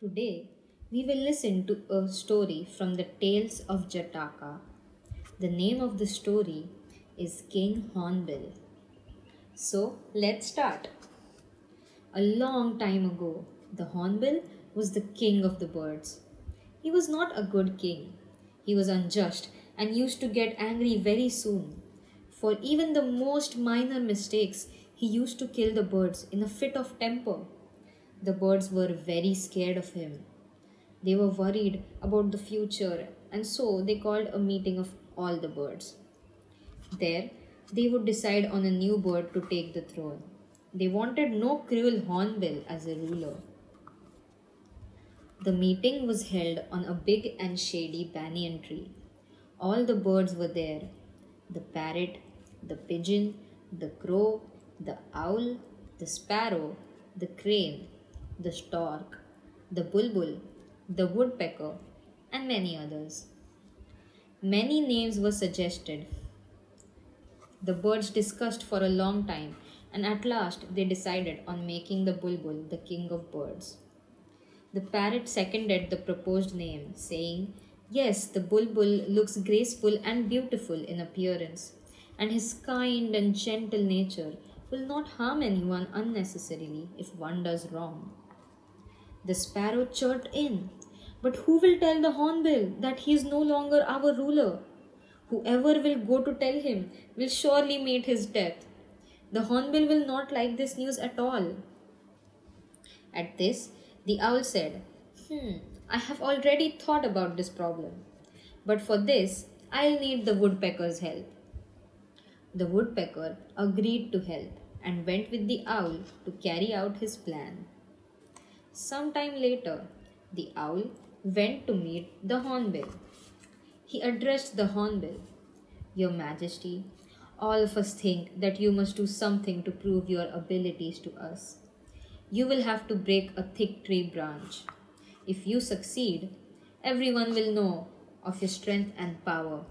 Today, we will listen to a story from the Tales of Jataka. The name of the story is King Hornbill. So, let's start. A long time ago, the Hornbill was the king of the birds. He was not a good king. He was unjust and used to get angry very soon. For even the most minor mistakes, he used to kill the birds in a fit of temper. The birds were very scared of him. They were worried about the future, and so they called a meeting of all the birds. There, they would decide on a new bird to take the throne. They wanted no cruel hornbill as a ruler. The meeting was held on a big and shady banyan tree. All the birds were there the parrot, the pigeon, the crow, the owl, the sparrow, the crane, the stork, the bulbul, the woodpecker, and many others. Many names were suggested. The birds discussed for a long time, and at last they decided on making the bulbul the king of birds. The parrot seconded the proposed name, saying, Yes, the bulbul looks graceful and beautiful in appearance, and his kind and gentle nature will not harm anyone unnecessarily if one does wrong. The sparrow chirped in. But who will tell the hornbill that he is no longer our ruler? Whoever will go to tell him will surely meet his death. The hornbill will not like this news at all. At this, the owl said, Hmm, I have already thought about this problem. But for this, I'll need the woodpecker's help. The woodpecker agreed to help and went with the owl to carry out his plan. Some time later, the owl went to meet the hornbill. He addressed the hornbill Your Majesty, all of us think that you must do something to prove your abilities to us. You will have to break a thick tree branch. If you succeed, everyone will know of your strength and power.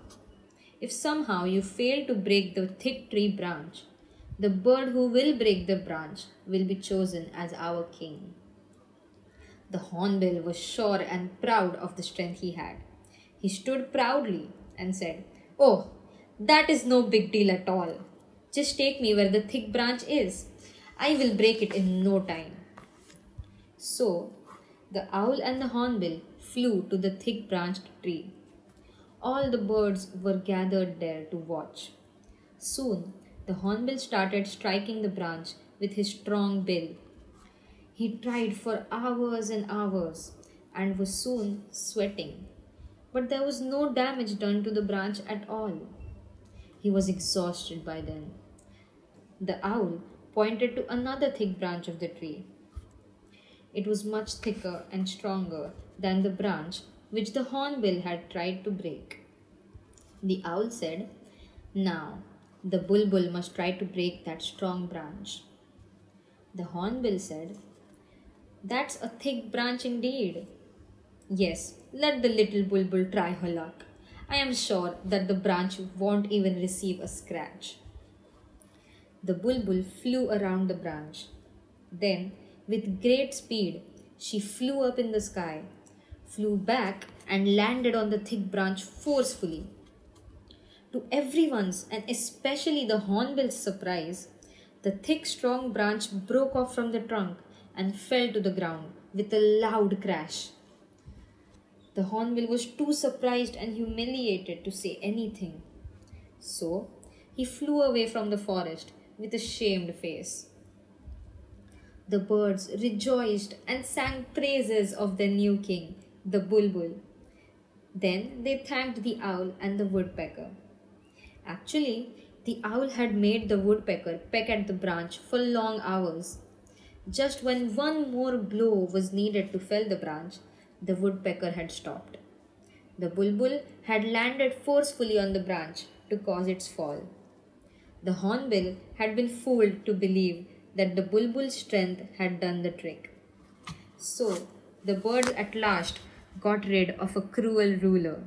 If somehow you fail to break the thick tree branch, the bird who will break the branch will be chosen as our king. The hornbill was sure and proud of the strength he had. He stood proudly and said, Oh, that is no big deal at all. Just take me where the thick branch is. I will break it in no time. So, the owl and the hornbill flew to the thick branched tree. All the birds were gathered there to watch. Soon, the hornbill started striking the branch with his strong bill he tried for hours and hours and was soon sweating. But there was no damage done to the branch at all. He was exhausted by then. The owl pointed to another thick branch of the tree. It was much thicker and stronger than the branch which the hornbill had tried to break. The owl said, Now the bulbul must try to break that strong branch. The hornbill said, that's a thick branch indeed. Yes, let the little bulbul try her luck. I am sure that the branch won't even receive a scratch. The bulbul flew around the branch. Then, with great speed, she flew up in the sky, flew back, and landed on the thick branch forcefully. To everyone's, and especially the hornbill's surprise, the thick, strong branch broke off from the trunk and fell to the ground with a loud crash. The hornbill was too surprised and humiliated to say anything. So he flew away from the forest with a shamed face. The birds rejoiced and sang praises of their new king, the bulbul. Then they thanked the owl and the woodpecker. Actually, the owl had made the woodpecker peck at the branch for long hours just when one more blow was needed to fell the branch, the woodpecker had stopped. The bulbul had landed forcefully on the branch to cause its fall. The hornbill had been fooled to believe that the bulbul's strength had done the trick. So, the birds at last got rid of a cruel ruler